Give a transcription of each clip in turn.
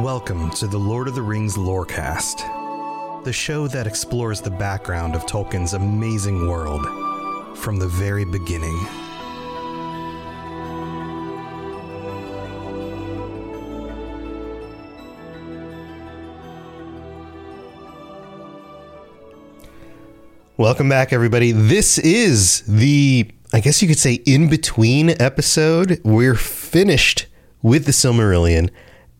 Welcome to the Lord of the Rings Lorecast, the show that explores the background of Tolkien's amazing world from the very beginning. Welcome back, everybody. This is the, I guess you could say, in between episode. We're finished with the Silmarillion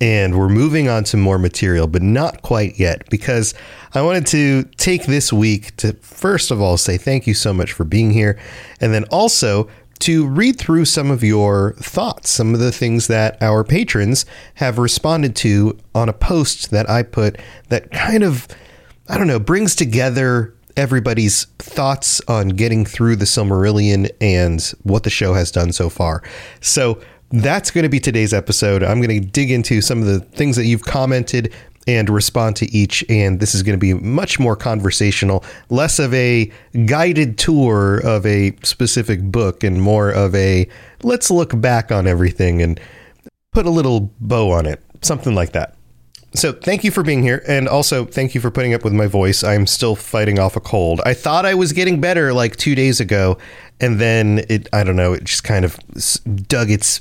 and we're moving on to more material, but not quite yet because I wanted to take this week to first of all say thank you so much for being here, and then also to read through some of your thoughts, some of the things that our patrons have responded to on a post that I put that kind of, I don't know, brings together everybody's thoughts on getting through the Silmarillion and what the show has done so far. So, that's going to be today's episode. I'm going to dig into some of the things that you've commented and respond to each. And this is going to be much more conversational, less of a guided tour of a specific book and more of a let's look back on everything and put a little bow on it, something like that. So, thank you for being here. And also, thank you for putting up with my voice. I'm still fighting off a cold. I thought I was getting better like two days ago. And then it, I don't know, it just kind of dug its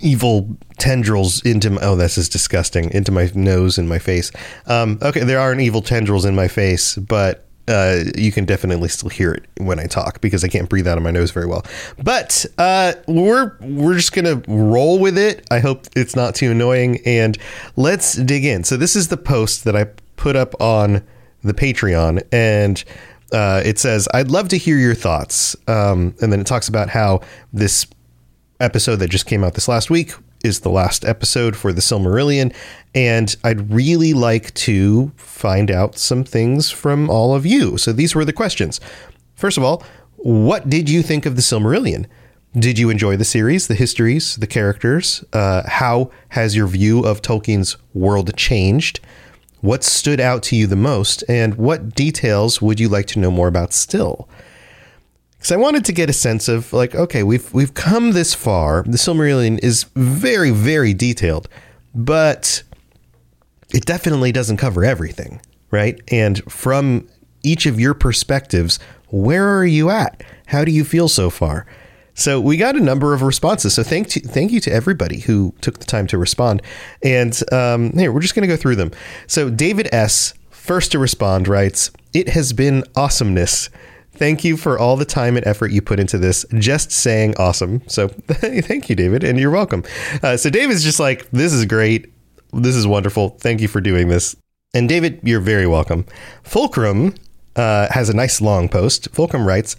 evil tendrils into my, oh this is disgusting into my nose and my face um, okay there aren't evil tendrils in my face but uh, you can definitely still hear it when I talk because I can't breathe out of my nose very well. But uh, we're we're just gonna roll with it. I hope it's not too annoying, and let's dig in. So this is the post that I put up on the Patreon, and uh, it says, "I'd love to hear your thoughts," um, and then it talks about how this episode that just came out this last week is the last episode for the Silmarillion, and I'd really like to find out some things from all of you. So these were the questions. First of all, what did you think of the Silmarillion? Did you enjoy the series, the histories, the characters? Uh, how has your view of Tolkien's world changed? What stood out to you the most? And what details would you like to know more about still? Because I wanted to get a sense of like, okay, we've we've come this far. The Silmarillion is very very detailed, but it definitely doesn't cover everything, right? And from each of your perspectives, where are you at? How do you feel so far? So we got a number of responses. So thank to, thank you to everybody who took the time to respond. And um, here we're just going to go through them. So David S. First to respond writes, "It has been awesomeness." Thank you for all the time and effort you put into this. Just saying awesome. So thank you, David, and you're welcome. Uh, so David's just like, this is great. This is wonderful. Thank you for doing this. And David, you're very welcome. Fulcrum uh, has a nice long post. Fulcrum writes,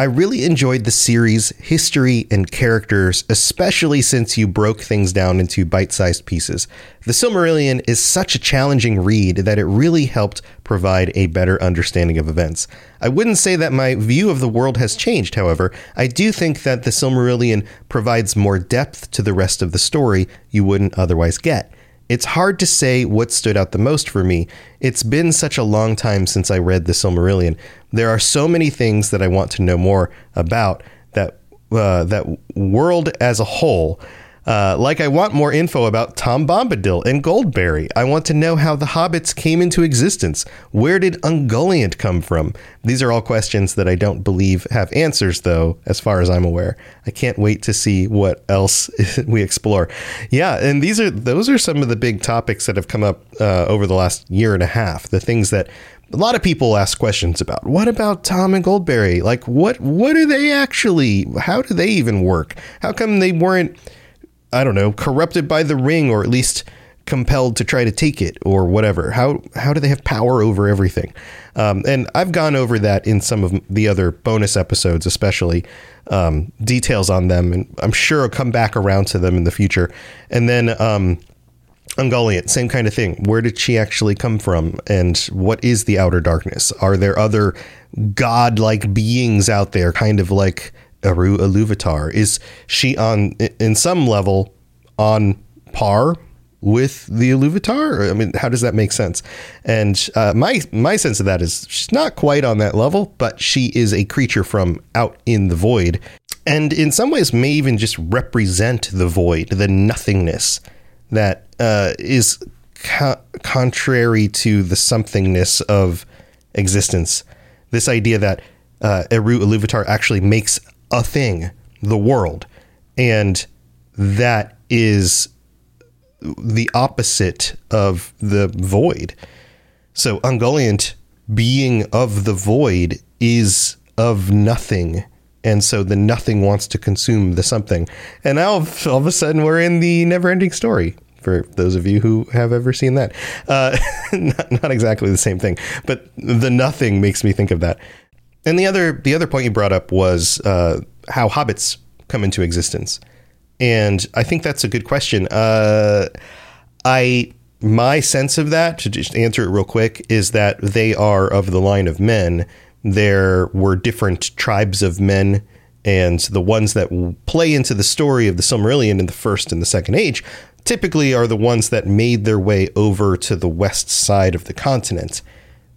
I really enjoyed the series' history and characters, especially since you broke things down into bite sized pieces. The Silmarillion is such a challenging read that it really helped provide a better understanding of events. I wouldn't say that my view of the world has changed, however. I do think that the Silmarillion provides more depth to the rest of the story you wouldn't otherwise get. It's hard to say what stood out the most for me. It's been such a long time since I read The Silmarillion. There are so many things that I want to know more about that uh, that world as a whole. Uh, like, I want more info about Tom Bombadil and Goldberry. I want to know how the hobbits came into existence. Where did Ungoliant come from? These are all questions that I don't believe have answers, though, as far as I'm aware. I can't wait to see what else we explore. Yeah, and these are those are some of the big topics that have come up uh, over the last year and a half. The things that a lot of people ask questions about. What about Tom and Goldberry? Like, what what are they actually? How do they even work? How come they weren't? I don't know, corrupted by the ring or at least compelled to try to take it or whatever? How how do they have power over everything? Um, and I've gone over that in some of the other bonus episodes, especially um, details on them, and I'm sure I'll come back around to them in the future. And then um, Ungoliant, same kind of thing. Where did she actually come from, and what is the outer darkness? Are there other god-like beings out there, kind of like Eru Iluvatar? Is she on in some level on par with the Iluvatar? I mean, how does that make sense? And uh, my my sense of that is she's not quite on that level, but she is a creature from out in the void, and in some ways may even just represent the void, the nothingness that uh, is co- contrary to the somethingness of existence. This idea that uh, Eru Iluvatar actually makes a thing, the world, and that is the opposite of the void. So Ungoliant being of the void is of nothing. And so the nothing wants to consume the something. And now all of a sudden we're in the never ending story for those of you who have ever seen that. Uh, not, not exactly the same thing, but the nothing makes me think of that. And the other the other point you brought up was uh, how hobbits come into existence, and I think that's a good question. Uh, I my sense of that to just answer it real quick is that they are of the line of men. There were different tribes of men, and the ones that play into the story of the Silmarillion in the first and the second age typically are the ones that made their way over to the west side of the continent.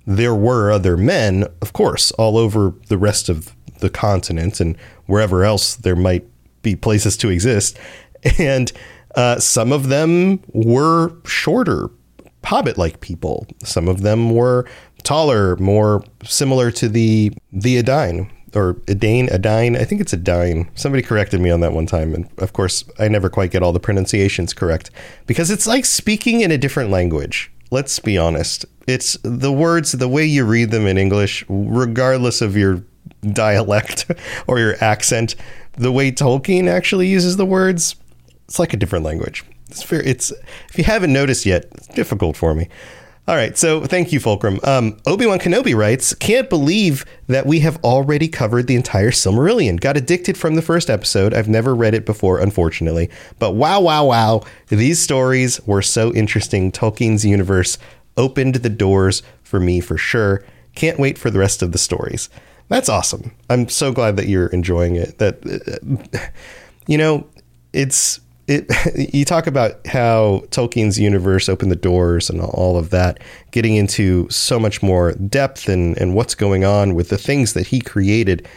There were other men, of course, all over the rest of the continent and wherever else there might be places to exist. And uh, some of them were shorter, hobbit like people. Some of them were taller, more similar to the the Edain, or Edain, Edain. I think it's Edain. Somebody corrected me on that one time, and of course, I never quite get all the pronunciations correct because it's like speaking in a different language. Let's be honest. It's the words, the way you read them in English, regardless of your dialect or your accent, the way Tolkien actually uses the words, it's like a different language. It's. It's if you haven't noticed yet, it's difficult for me. All right, so thank you, Fulcrum. Um, Obi Wan Kenobi writes, "Can't believe that we have already covered the entire Silmarillion. Got addicted from the first episode. I've never read it before, unfortunately, but wow, wow, wow! These stories were so interesting. Tolkien's universe opened the doors for me for sure. Can't wait for the rest of the stories. That's awesome. I'm so glad that you're enjoying it. That uh, you know, it's it, you talk about how Tolkien's universe opened the doors and all of that, getting into so much more depth and, and what's going on with the things that he created.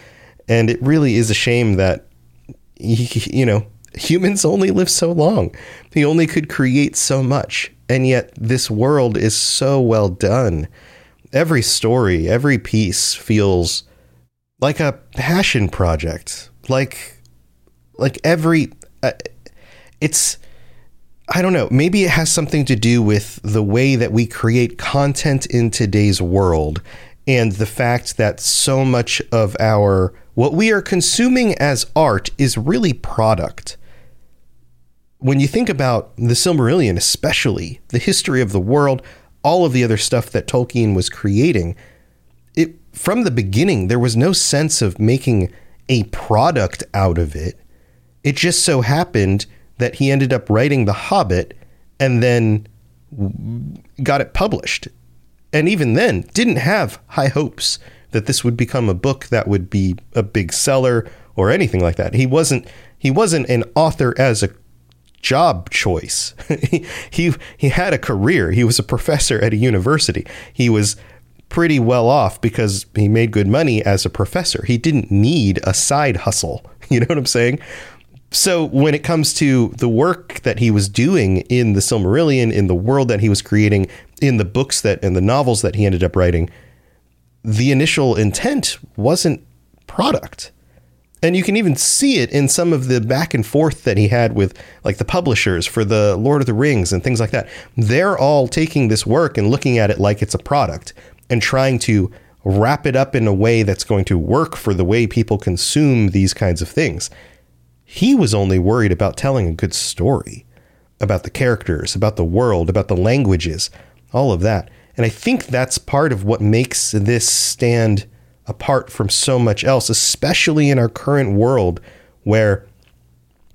And it really is a shame that, he, you know, humans only live so long. He only could create so much. And yet, this world is so well done. Every story, every piece feels like a passion project. Like, like every. Uh, it's I don't know, maybe it has something to do with the way that we create content in today's world and the fact that so much of our what we are consuming as art is really product. When you think about the Silmarillion, especially the history of the world, all of the other stuff that Tolkien was creating, it from the beginning, there was no sense of making a product out of it. It just so happened that he ended up writing The Hobbit and then got it published. And even then, didn't have high hopes that this would become a book that would be a big seller or anything like that. He wasn't he wasn't an author as a job choice. he, he he had a career. He was a professor at a university. He was pretty well off because he made good money as a professor. He didn't need a side hustle. You know what I'm saying? So when it comes to the work that he was doing in the Silmarillion, in the world that he was creating, in the books that and the novels that he ended up writing, the initial intent wasn't product. And you can even see it in some of the back and forth that he had with like the publishers for the Lord of the Rings and things like that. They're all taking this work and looking at it like it's a product and trying to wrap it up in a way that's going to work for the way people consume these kinds of things. He was only worried about telling a good story about the characters, about the world, about the languages, all of that. And I think that's part of what makes this stand apart from so much else, especially in our current world where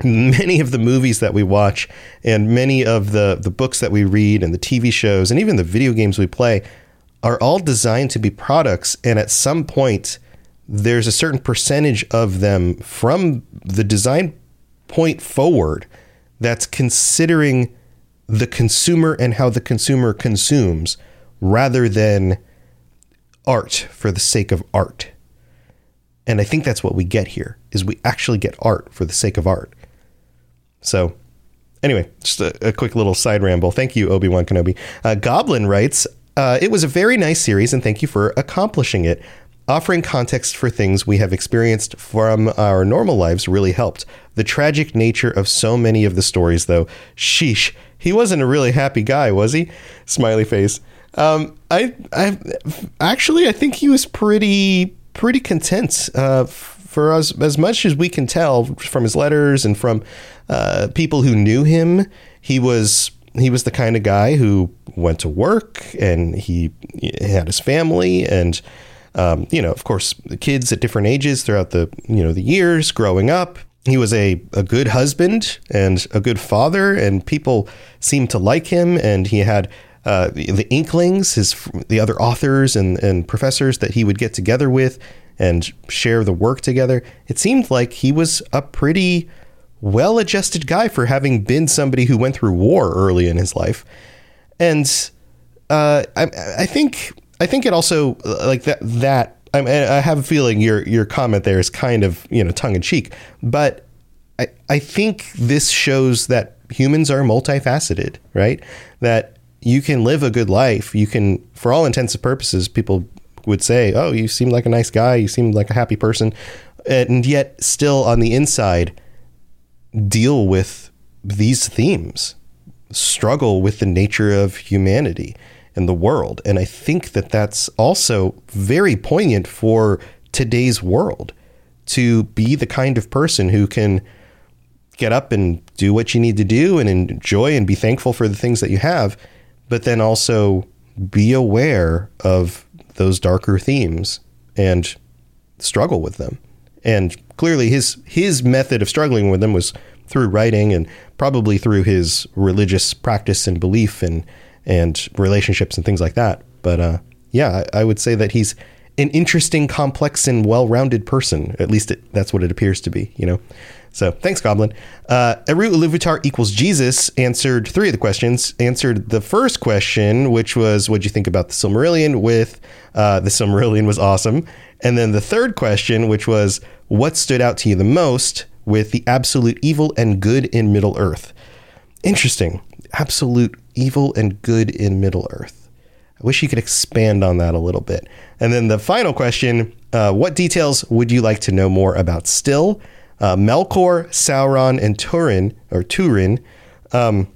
many of the movies that we watch and many of the, the books that we read and the TV shows and even the video games we play are all designed to be products. And at some point, there's a certain percentage of them from the design point forward that's considering the consumer and how the consumer consumes rather than art for the sake of art. And I think that's what we get here is we actually get art for the sake of art. So anyway, just a, a quick little side ramble. Thank you, Obi-Wan Kenobi. Uh, Goblin writes, uh, it was a very nice series and thank you for accomplishing it. Offering context for things we have experienced from our normal lives really helped. The tragic nature of so many of the stories, though, sheesh, he wasn't a really happy guy, was he? Smiley face. Um, I, I actually, I think he was pretty, pretty content. Uh, for us, as much as we can tell from his letters and from uh, people who knew him, he was he was the kind of guy who went to work and he had his family and um, you know of course the kids at different ages throughout the you know the years growing up he was a, a good husband and a good father and people seemed to like him and he had uh, the, the, Inklings, his the other authors and, and professors that he would get together with and share the work together. It seemed like he was a pretty well-adjusted guy for having been somebody who went through war early in his life, and uh, I, I think I think it also uh, like that that I, I have a feeling your your comment there is kind of you know tongue in cheek, but I I think this shows that humans are multifaceted, right? That you can live a good life. You can, for all intents and purposes, people would say, "Oh, you seem like a nice guy. You seem like a happy person," and yet still on the inside deal with these themes, struggle with the nature of humanity and the world. And I think that that's also very poignant for today's world to be the kind of person who can get up and do what you need to do and enjoy and be thankful for the things that you have but then also be aware of those darker themes and struggle with them. And clearly his his method of struggling with them was through writing and probably through his religious practice and belief and and relationships and things like that. But uh, yeah, I, I would say that he's an interesting, complex, and well-rounded person. At least it, that's what it appears to be. You know. So thanks, Goblin. Uh, Eru Iluvatar equals Jesus answered three of the questions. Answered the first question, which was, "What'd you think about the Silmarillion?" With uh, the Silmarillion was awesome. And then the third question, which was, "What stood out to you the most?" With the absolute evil and good in Middle Earth. Interesting. Absolute evil and good in Middle Earth. I wish you could expand on that a little bit. And then the final question: uh, What details would you like to know more about? Still uh, Melkor, Sauron, and Turin or Turin. Um,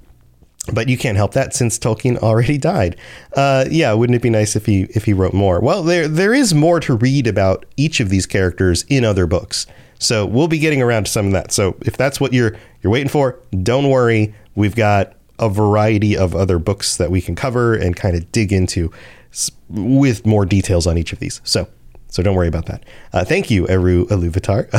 but you can't help that since Tolkien already died. Uh, yeah, wouldn't it be nice if he if he wrote more? Well, there there is more to read about each of these characters in other books. So we'll be getting around to some of that. So if that's what you're you're waiting for, don't worry. We've got a variety of other books that we can cover and kind of dig into with more details on each of these. So So don't worry about that. Uh, thank you, Eru Aluvatar.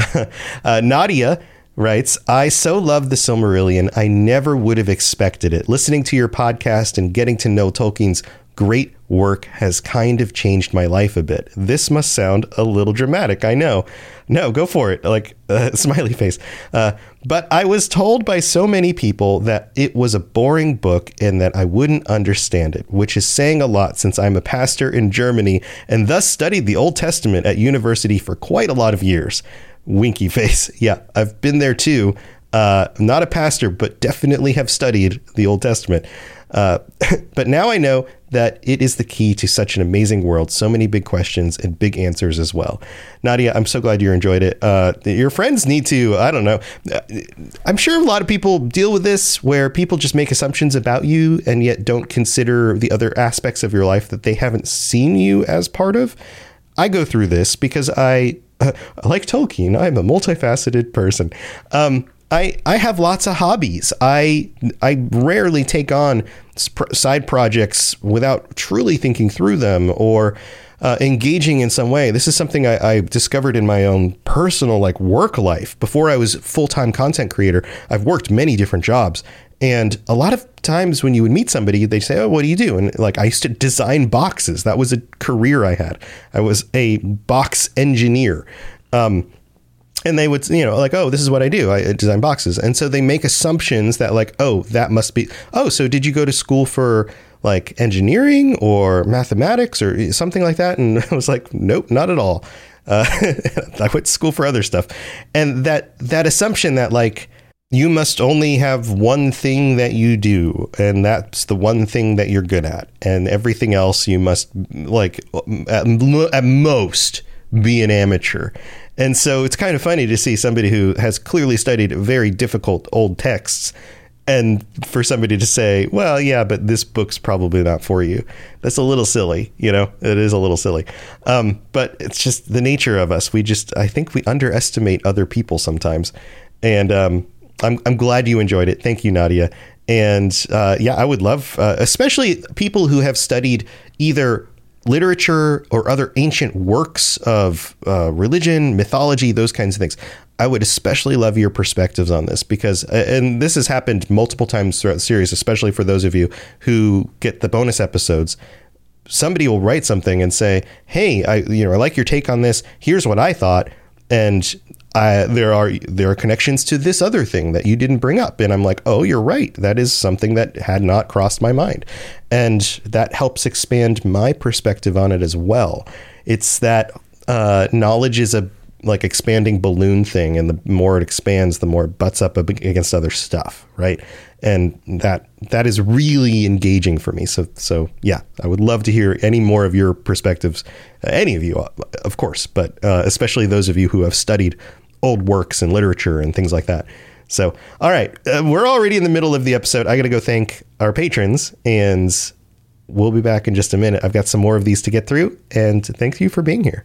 uh, Nadia writes, I so love the Silmarillion. I never would have expected it. Listening to your podcast and getting to know Tolkien's great work has kind of changed my life a bit. This must sound a little dramatic, I know. No, go for it. Like, uh, smiley face. Uh, but I was told by so many people that it was a boring book and that I wouldn't understand it, which is saying a lot since I'm a pastor in Germany and thus studied the Old Testament at university for quite a lot of years. Winky face. Yeah, I've been there too. Uh, not a pastor, but definitely have studied the Old Testament. Uh, but now I know that it is the key to such an amazing world. So many big questions and big answers as well. Nadia, I'm so glad you enjoyed it. Uh, your friends need to, I don't know. Uh, I'm sure a lot of people deal with this where people just make assumptions about you and yet don't consider the other aspects of your life that they haven't seen you as part of. I go through this because I, uh, like Tolkien, I'm a multifaceted person. Um, I, I have lots of hobbies. I I rarely take on side projects without truly thinking through them or uh, engaging in some way. This is something I, I, discovered in my own personal like work life. Before I was full time content creator, I've worked many different jobs, and a lot of times when you would meet somebody, they say, "Oh, what do you do?" And like I used to design boxes. That was a career I had. I was a box engineer. Um, and they would you know like oh this is what i do. I design boxes. And so they make assumptions that like oh that must be oh so did you go to school for like engineering or mathematics or something like that? And i was like nope not at all. Uh, i went to school for other stuff. And that that assumption that like you must only have one thing that you do and that's the one thing that you're good at and everything else you must like at, at most be an amateur and so it's kind of funny to see somebody who has clearly studied very difficult old texts and for somebody to say, well, yeah, but this book's probably not for you. That's a little silly, you know, it is a little silly. Um, but it's just the nature of us. We just, I think we underestimate other people sometimes. And um, I'm, I'm glad you enjoyed it. Thank you, Nadia. And uh, yeah, I would love, uh, especially people who have studied either literature or other ancient works of uh, religion, mythology, those kinds of things. I would especially love your perspectives on this because, uh, and this has happened multiple times throughout the series, especially for those of you who get the bonus episodes. Somebody will write something and say, "Hey, I you know I like your take on this. Here's what I thought," and I, there are there are connections to this other thing that you didn't bring up, and I'm like, oh, you're right. That is something that had not crossed my mind, and that helps expand my perspective on it as well. It's that uh, knowledge is a like expanding balloon thing, and the more it expands, the more it butts up against other stuff, right? And that that is really engaging for me. So so yeah, I would love to hear any more of your perspectives, any of you, of course, but uh, especially those of you who have studied old works and literature and things like that. So, all right, uh, we're already in the middle of the episode. I got to go thank our patrons, and we'll be back in just a minute. I've got some more of these to get through, and thank you for being here.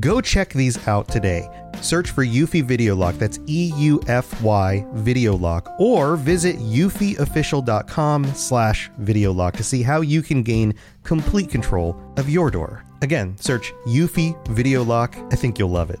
Go check these out today. Search for Eufy Video Lock, that's E U F Y Video Lock, or visit eufyofficial.com slash video lock to see how you can gain complete control of your door. Again, search Eufy Video Lock. I think you'll love it.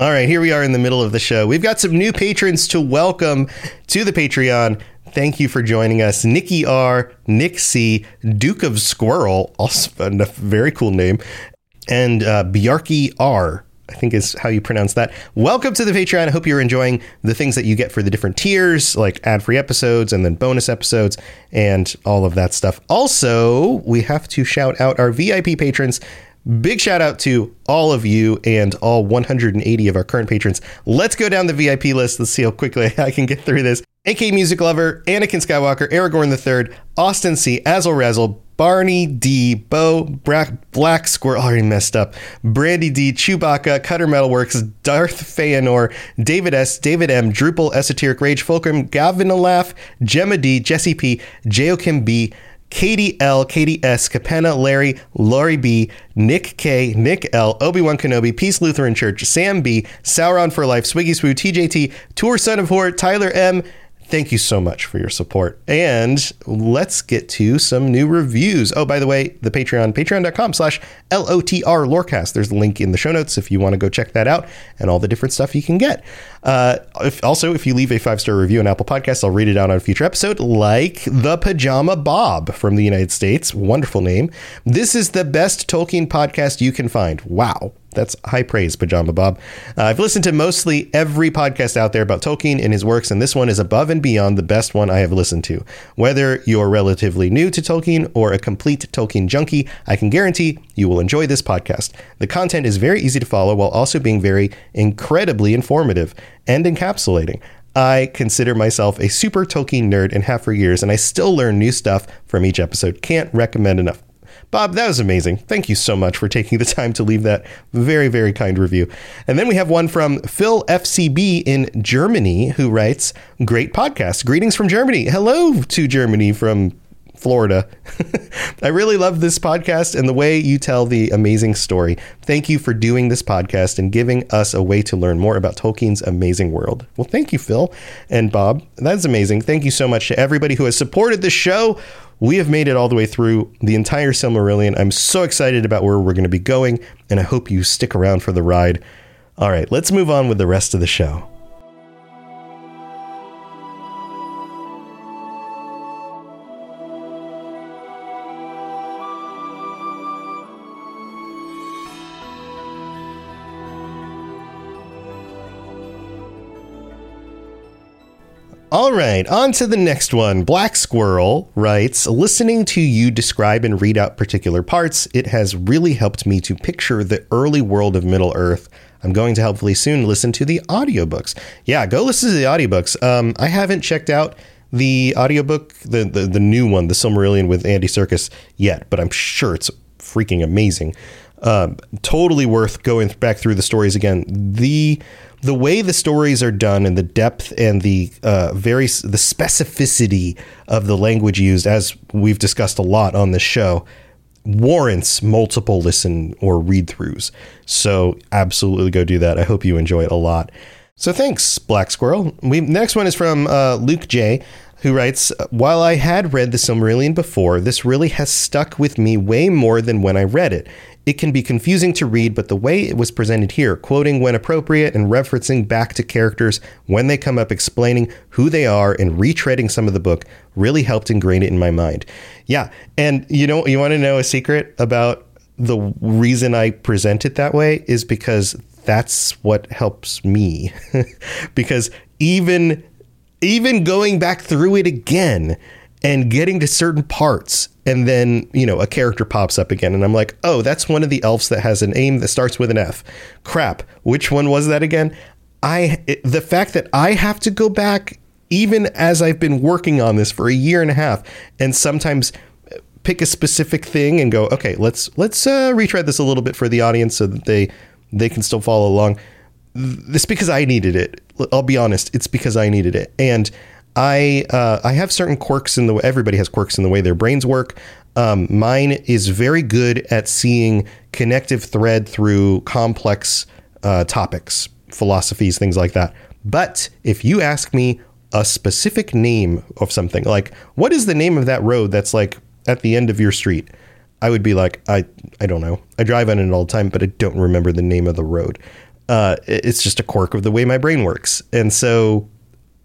All right, here we are in the middle of the show. We've got some new patrons to welcome to the Patreon. Thank you for joining us. Nikki R, Nick C, Duke of Squirrel, also a very cool name, and uh, Bjarki R. I think is how you pronounce that. Welcome to the Patreon. I hope you're enjoying the things that you get for the different tiers, like ad free episodes and then bonus episodes and all of that stuff. Also, we have to shout out our VIP patrons. Big shout out to all of you and all 180 of our current patrons. Let's go down the VIP list. Let's see how quickly I can get through this. AK Music Lover, Anakin Skywalker, Aragorn III, Austin C, Azel Razzle, Barney D, Bo, Black, Black Squirrel, already messed up, Brandy D, Chewbacca, Cutter Metalworks, Darth Feanor, David S, David M, Drupal, Esoteric Rage, Fulcrum, Gavin Alaf, Gemma D, Jesse P, Joachim B, Katie L, Katie S, Capenna, Larry, Laurie B, Nick K, Nick L, Obi Wan Kenobi, Peace Lutheran Church, Sam B, Sauron for Life, Swiggy Swoo, TJT, Tour Son of Hort, Tyler M, Thank you so much for your support. And let's get to some new reviews. Oh, by the way, the Patreon, patreon.com slash L-O-T-R Lorecast. There's a link in the show notes if you want to go check that out and all the different stuff you can get. Uh, if, also, if you leave a five-star review on Apple Podcasts, I'll read it out on a future episode, like the Pajama Bob from the United States. Wonderful name. This is the best Tolkien podcast you can find. Wow. That's high praise, Pajama Bob. Uh, I've listened to mostly every podcast out there about Tolkien and his works, and this one is above and beyond the best one I have listened to. Whether you're relatively new to Tolkien or a complete Tolkien junkie, I can guarantee you will enjoy this podcast. The content is very easy to follow while also being very incredibly informative and encapsulating. I consider myself a super Tolkien nerd and have for years, and I still learn new stuff from each episode. Can't recommend enough. Bob, that was amazing. Thank you so much for taking the time to leave that very, very kind review. And then we have one from Phil FCB in Germany who writes, Great podcast. Greetings from Germany. Hello to Germany from Florida. I really love this podcast and the way you tell the amazing story. Thank you for doing this podcast and giving us a way to learn more about Tolkien's amazing world. Well, thank you, Phil and Bob. That's amazing. Thank you so much to everybody who has supported the show. We have made it all the way through the entire Silmarillion. I'm so excited about where we're going to be going, and I hope you stick around for the ride. All right, let's move on with the rest of the show. All right, on to the next one. Black Squirrel writes Listening to you describe and read out particular parts, it has really helped me to picture the early world of Middle Earth. I'm going to hopefully soon listen to the audiobooks. Yeah, go listen to the audiobooks. Um, I haven't checked out the audiobook, the, the, the new one, The Silmarillion with Andy Serkis, yet, but I'm sure it's freaking amazing. Um, totally worth going back through the stories again. The the way the stories are done and the depth and the uh, very the specificity of the language used, as we've discussed a lot on this show, warrants multiple listen or read throughs. So absolutely go do that. I hope you enjoy it a lot. So thanks, Black Squirrel. We next one is from uh, Luke J who writes, While I had read the Silmarillion before, this really has stuck with me way more than when I read it. It can be confusing to read, but the way it was presented here, quoting when appropriate and referencing back to characters when they come up, explaining who they are and retreading some of the book, really helped ingrain it in my mind. Yeah, and you know, you want to know a secret about the reason I present it that way is because that's what helps me. because even even going back through it again and getting to certain parts and then you know a character pops up again and i'm like oh that's one of the elves that has a name that starts with an f crap which one was that again i the fact that i have to go back even as I've been working on this for a year and a half, and sometimes pick a specific thing and go, okay, let's let's uh, retread this a little bit for the audience so that they they can still follow along. This because I needed it. I'll be honest, it's because I needed it, and I uh, I have certain quirks in the way everybody has quirks in the way their brains work. Um, mine is very good at seeing connective thread through complex uh, topics, philosophies, things like that. But if you ask me a specific name of something, like what is the name of that road that's like at the end of your street, I would be like, I I don't know. I drive on it all the time, but I don't remember the name of the road. Uh, it's just a quirk of the way my brain works, and so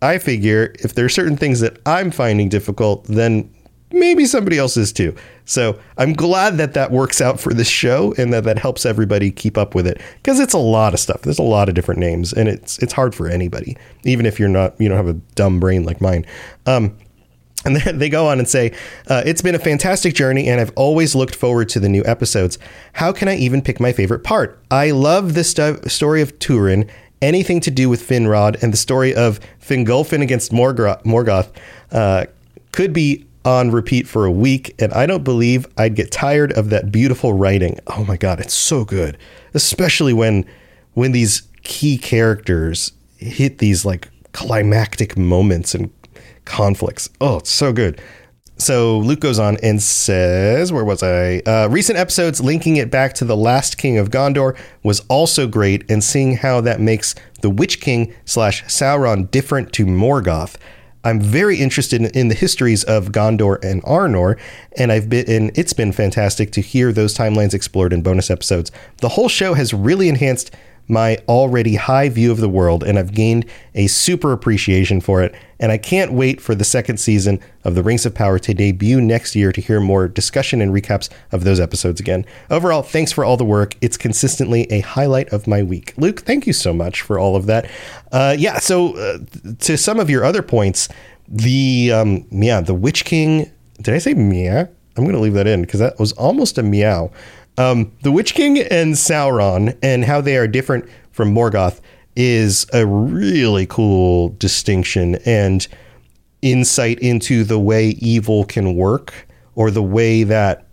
I figure if there are certain things that I'm finding difficult, then maybe somebody else is too. So I'm glad that that works out for this show and that that helps everybody keep up with it because it's a lot of stuff. There's a lot of different names and it's it's hard for anybody, even if you're not you don't have a dumb brain like mine. Um, and they go on and say, uh, It's been a fantastic journey, and I've always looked forward to the new episodes. How can I even pick my favorite part? I love the st- story of Turin, anything to do with Finrod, and the story of Fingolfin against Morgoth, Morgoth uh, could be on repeat for a week, and I don't believe I'd get tired of that beautiful writing. Oh my god, it's so good, especially when when these key characters hit these like climactic moments and conflicts. Oh, it's so good. So Luke goes on and says, Where was I? Uh, recent episodes linking it back to the last king of Gondor was also great, and seeing how that makes the Witch King slash Sauron different to Morgoth. I'm very interested in, the histories of Gondor and Arnor, and I've been and it's been fantastic to hear those timelines explored in bonus episodes. The whole show has really enhanced my already high view of the world, and I've gained a super appreciation for it. And I can't wait for the second season of The Rings of Power to debut next year to hear more discussion and recaps of those episodes again. Overall, thanks for all the work. It's consistently a highlight of my week. Luke, thank you so much for all of that. Uh, yeah, so uh, to some of your other points, the um, yeah, the Witch King. Did I say meow? I'm going to leave that in because that was almost a meow. Um, the Witch King and Sauron and how they are different from Morgoth is a really cool distinction and insight into the way evil can work or the way that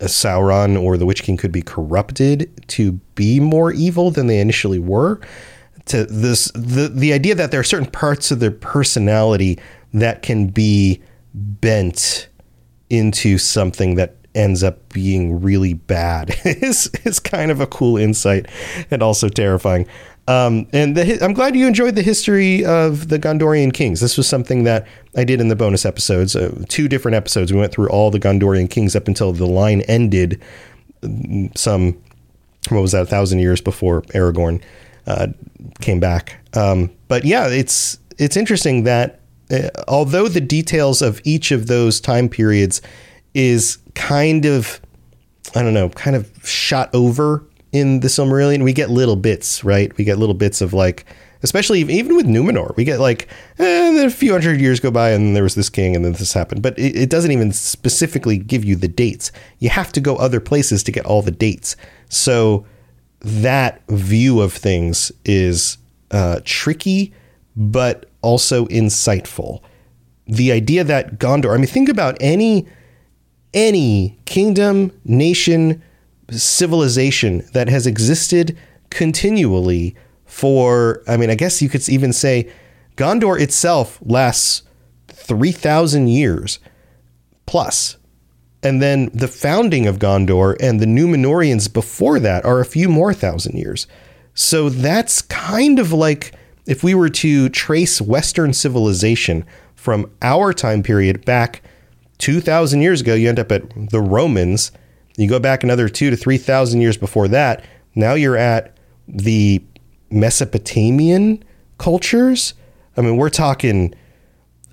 Sauron or the Witch King could be corrupted to be more evil than they initially were. To this, the the idea that there are certain parts of their personality that can be bent into something that ends up being really bad is is kind of a cool insight and also terrifying. Um, and the, I'm glad you enjoyed the history of the Gondorian kings. This was something that I did in the bonus episodes, uh, two different episodes. We went through all the Gondorian kings up until the line ended. Some what was that? A thousand years before Aragorn uh, came back. Um, but yeah, it's it's interesting that uh, although the details of each of those time periods is kind of I don't know, kind of shot over in the Silmarillion. We get little bits, right? We get little bits of like, especially even with Numenor, we get like, eh, a few hundred years go by and there was this king and then this happened. But it, it doesn't even specifically give you the dates. You have to go other places to get all the dates. So that view of things is uh, tricky, but also insightful. The idea that Gondor, I mean, think about any any kingdom, nation, civilization that has existed continually for, I mean, I guess you could even say Gondor itself lasts 3,000 years plus. And then the founding of Gondor and the Numenorians before that are a few more thousand years. So that's kind of like if we were to trace Western civilization from our time period back 2,000 years ago, you end up at the Romans. You go back another two to 3,000 years before that. Now you're at the Mesopotamian cultures. I mean, we're talking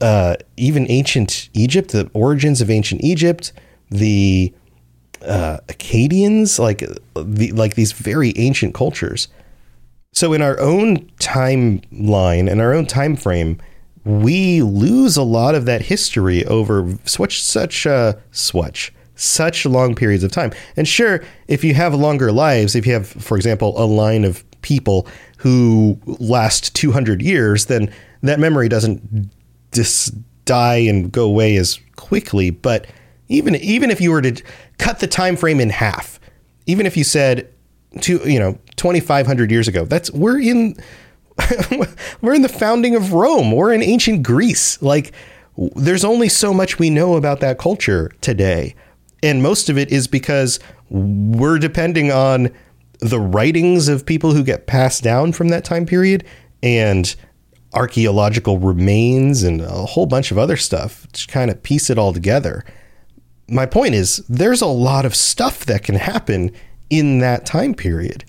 uh, even ancient Egypt, the origins of ancient Egypt, the uh, Akkadians, like the, like these very ancient cultures. So in our own timeline and our own time frame, we lose a lot of that history over such such uh, such long periods of time. And sure, if you have longer lives, if you have, for example, a line of people who last 200 years, then that memory doesn't dis- die and go away as quickly. But even even if you were to cut the time frame in half, even if you said to you know 2500 years ago that's we're in we're in the founding of Rome we're in ancient Greece like there's only so much we know about that culture today and most of it is because we're depending on the writings of people who get passed down from that time period and archaeological remains and a whole bunch of other stuff to kind of piece it all together. My point is, there's a lot of stuff that can happen in that time period.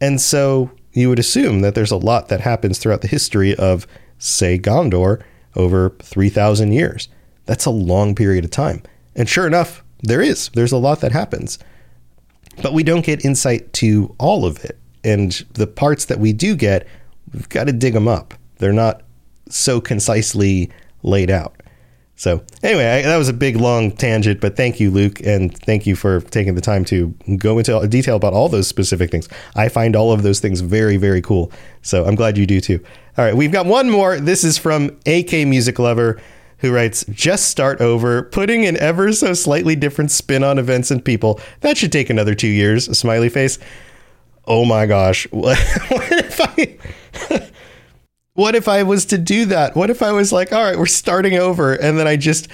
And so you would assume that there's a lot that happens throughout the history of, say, Gondor over 3,000 years. That's a long period of time. And sure enough, there is. There's a lot that happens. But we don't get insight to all of it. And the parts that we do get, we've got to dig them up. They're not so concisely laid out. So, anyway, I, that was a big long tangent, but thank you, Luke, and thank you for taking the time to go into detail about all those specific things. I find all of those things very, very cool. So, I'm glad you do too. All right, we've got one more. This is from AK Music Lover, who writes, Just start over, putting an ever so slightly different spin on events and people. That should take another two years. Smiley face. Oh my gosh. What, what if I what if I was to do that? What if I was like, all right, we're starting over, and then I just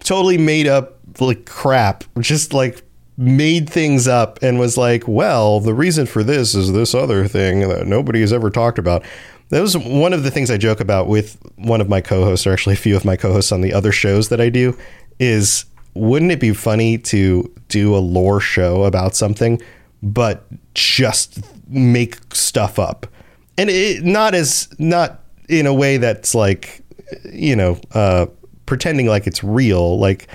totally made up like crap, just like made things up and was like, well, the reason for this is this other thing that nobody has ever talked about. That was one of the things I joke about with one of my co-hosts, or actually a few of my co-hosts on the other shows that I do, is wouldn't it be funny to do a lore show about something, but just make stuff up? And it not as not in a way that's like, you know, uh, pretending like it's real, like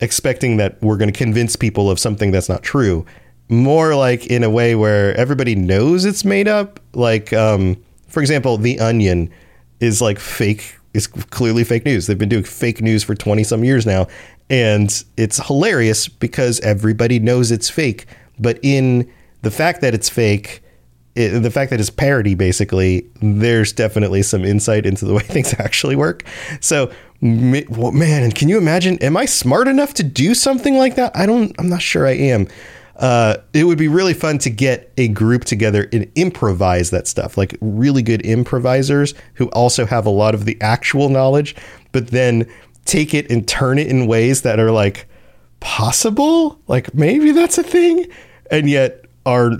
expecting that we're going to convince people of something that's not true. More like in a way where everybody knows it's made up. Like, um, for example, The Onion is like fake, is clearly fake news. They've been doing fake news for 20 some years now. And it's hilarious because everybody knows it's fake. But in the fact that it's fake, it, the fact that it's parody, basically, there's definitely some insight into the way things actually work. So, man, can you imagine? Am I smart enough to do something like that? I don't. I'm not sure I am. Uh, it would be really fun to get a group together and improvise that stuff, like really good improvisers who also have a lot of the actual knowledge, but then take it and turn it in ways that are like possible, like maybe that's a thing, and yet are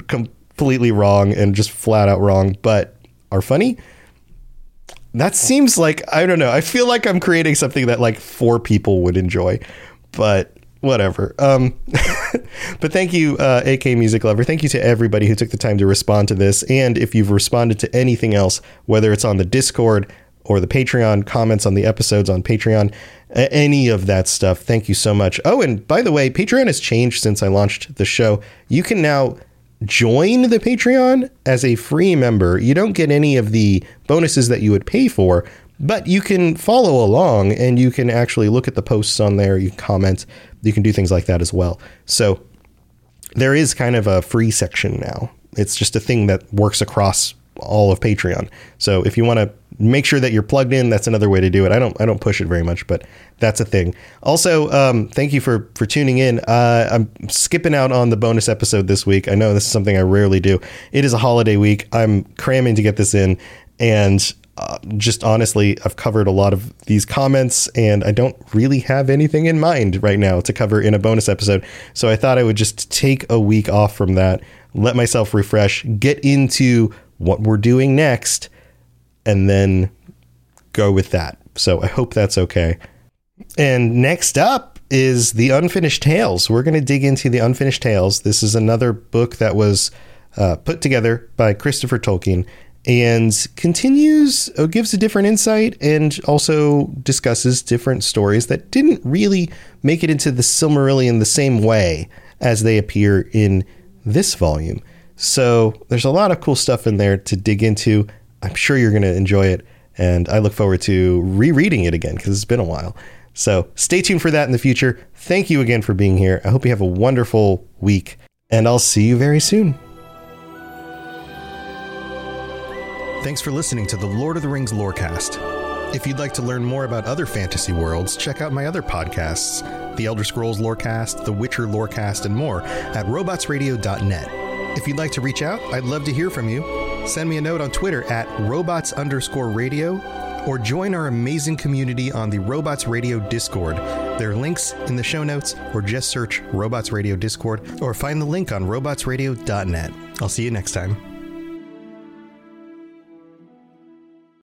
completely wrong and just flat out wrong, but are funny. That seems like I don't know. I feel like I'm creating something that like four people would enjoy, but whatever. Um, but thank you, uh, AK Music Lover. Thank you to everybody who took the time to respond to this. And if you've responded to anything else, whether it's on the Discord or the Patreon, comments on the episodes on Patreon, any of that stuff, thank you so much. Oh, and by the way, Patreon has changed since I launched the show. You can now join the Patreon as a free member, you don't get any of the bonuses that you would pay for, but you can follow along and you can actually look at the posts on there, you can comment, you can do things like that as well. So there is kind of a free section now. It's just a thing that works across all of Patreon. So if you want to make sure that you're plugged in, that's another way to do it. I don't I don't push it very much, but that's a thing. Also, um, thank you for for tuning in. Uh, I'm skipping out on the bonus episode this week. I know this is something I rarely do. It is a holiday week. I'm cramming to get this in, and uh, just honestly, I've covered a lot of these comments, and I don't really have anything in mind right now to cover in a bonus episode. So I thought I would just take a week off from that, let myself refresh, get into what we're doing next, and then go with that. So I hope that's okay. And next up is The Unfinished Tales. We're going to dig into The Unfinished Tales. This is another book that was uh, put together by Christopher Tolkien and continues, uh, gives a different insight and also discusses different stories that didn't really make it into the Silmarillion the same way as they appear in this volume. So there's a lot of cool stuff in there to dig into. I'm sure you're going to enjoy it. And I look forward to rereading it again because it's been a while. So stay tuned for that in the future. Thank you again for being here. I hope you have a wonderful week, and I'll see you very soon. Thanks for listening to the Lord of the Rings Lorecast. If you'd like to learn more about other fantasy worlds, check out my other podcasts, The Elder Scrolls Lorecast, The Witcher Lorecast, and more at robotsradio.net. If you'd like to reach out, I'd love to hear from you. Send me a note on Twitter at robots underscore radio or join our amazing community on the Robots Radio Discord. There are links in the show notes, or just search Robots Radio Discord or find the link on robotsradio.net. I'll see you next time.